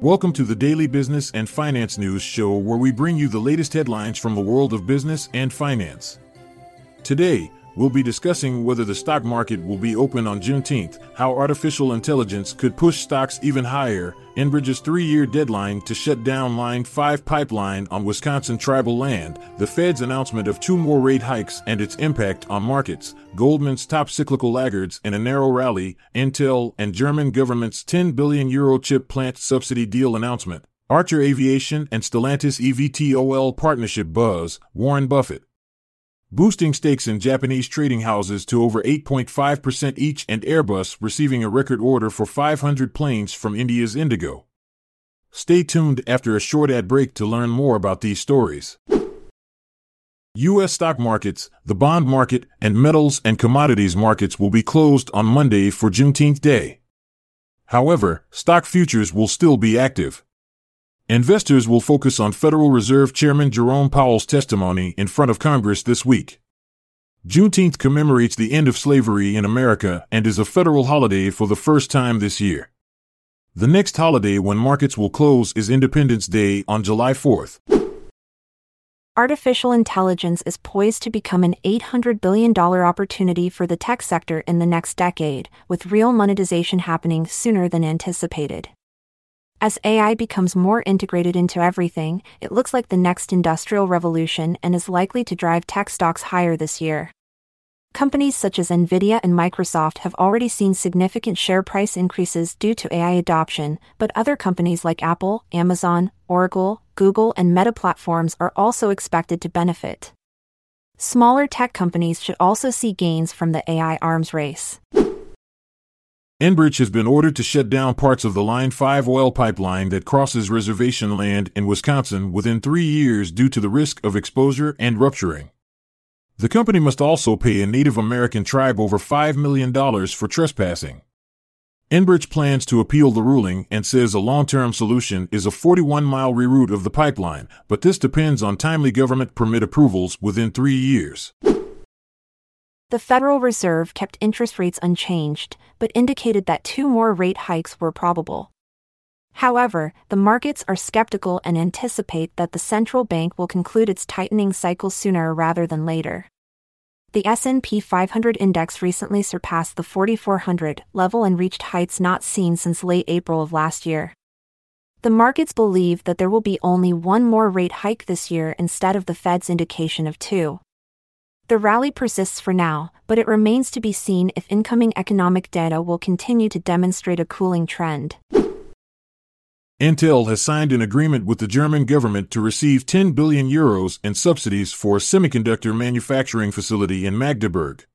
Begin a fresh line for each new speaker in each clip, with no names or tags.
Welcome to the Daily Business and Finance News Show, where we bring you the latest headlines from the world of business and finance. Today, we'll be discussing whether the stock market will be open on Juneteenth, how artificial intelligence could push stocks even higher, Enbridge's three year deadline to shut down Line 5 pipeline on Wisconsin tribal land, the Fed's announcement of two more rate hikes and its impact on markets, Goldman's top cyclical laggards in a narrow rally, Intel, and German government's 10 billion euro chip plant subsidy deal announcement. Archer Aviation and Stellantis EVTOL partnership buzz, Warren Buffett boosting stakes in Japanese trading houses to over 8.5% each, and Airbus receiving a record order for 500 planes from India's IndiGo. Stay tuned after a short ad break to learn more about these stories. U.S. stock markets, the bond market, and metals and commodities markets will be closed on Monday for Juneteenth Day. However, stock futures will still be active. Investors will focus on Federal Reserve Chairman Jerome Powell's testimony in front of Congress this week. Juneteenth commemorates the end of slavery in America and is a federal holiday for the first time this year. The next holiday when markets will close is Independence Day on July 4th.
Artificial intelligence is poised to become an $800 billion opportunity for the tech sector in the next decade, with real monetization happening sooner than anticipated. As AI becomes more integrated into everything, it looks like the next industrial revolution and is likely to drive tech stocks higher this year. Companies such as Nvidia and Microsoft have already seen significant share price increases due to AI adoption, but other companies like Apple, Amazon, Oracle, Google, and Meta platforms are also expected to benefit. Smaller tech companies should also see gains from the AI arms race.
Enbridge has been ordered to shut down parts of the Line 5 oil pipeline that crosses reservation land in Wisconsin within three years due to the risk of exposure and rupturing. The company must also pay a Native American tribe over $5 million for trespassing. Enbridge plans to appeal the ruling and says a long term solution is a 41 mile reroute of the pipeline, but this depends on timely government permit approvals within three years.
The Federal Reserve kept interest rates unchanged, but indicated that two more rate hikes were probable. However, the markets are skeptical and anticipate that the central bank will conclude its tightening cycle sooner rather than later. The S&P 500 index recently surpassed the 4400 level and reached heights not seen since late April of last year. The markets believe that there will be only one more rate hike this year instead of the Fed's indication of two. The rally persists for now, but it remains to be seen if incoming economic data will continue to demonstrate a cooling trend.
Intel has signed an agreement with the German government to receive 10 billion euros in subsidies for a semiconductor manufacturing facility in Magdeburg.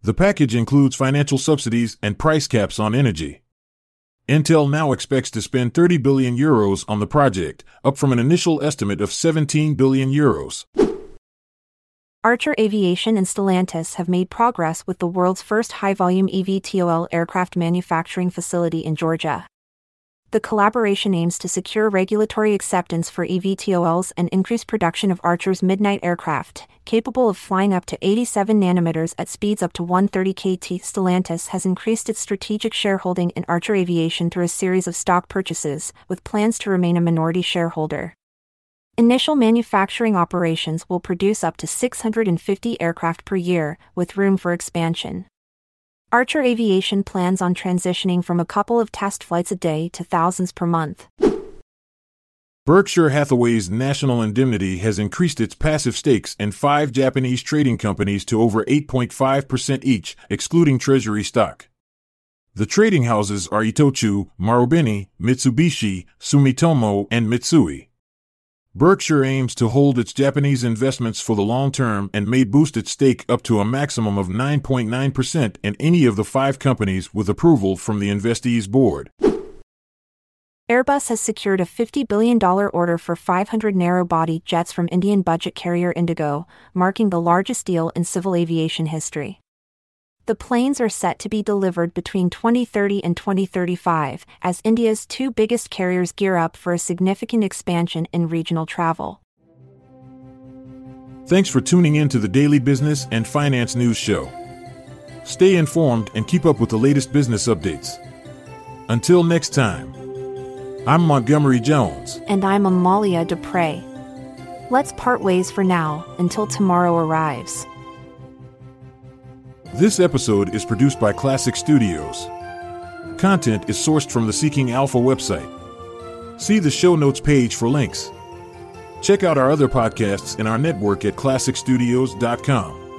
The package includes financial subsidies and price caps on energy. Intel now expects to spend 30 billion euros on the project, up from an initial estimate of 17 billion euros.
Archer Aviation and Stellantis have made progress with the world's first high volume EVTOL aircraft manufacturing facility in Georgia. The collaboration aims to secure regulatory acceptance for EVTOLs and increase production of Archer's Midnight aircraft, capable of flying up to 87 nanometers at speeds up to 130 kt. Stellantis has increased its strategic shareholding in Archer Aviation through a series of stock purchases, with plans to remain a minority shareholder. Initial manufacturing operations will produce up to 650 aircraft per year, with room for expansion. Archer Aviation plans on transitioning from a couple of test flights a day to thousands per month.
Berkshire Hathaway's National Indemnity has increased its passive stakes in five Japanese trading companies to over 8.5% each, excluding treasury stock. The trading houses are Itochu, Marubeni, Mitsubishi, Sumitomo, and Mitsui. Berkshire aims to hold its Japanese investments for the long term and may boost its stake up to a maximum of 9.9% in any of the five companies with approval from the investees board.
Airbus has secured a $50 billion order for 500 narrow body jets from Indian budget carrier IndiGo, marking the largest deal in civil aviation history. The planes are set to be delivered between 2030 and 2035 as India's two biggest carriers gear up for a significant expansion in regional travel.
Thanks for tuning in to the Daily Business and Finance News Show. Stay informed and keep up with the latest business updates. Until next time, I'm Montgomery Jones.
And I'm Amalia Dupre. Let's part ways for now until tomorrow arrives.
This episode is produced by Klassic Studios. Content is sourced from the Seeking Alpha website. See the show notes page for links. Check out our other podcasts in our network at klassicstudios.com.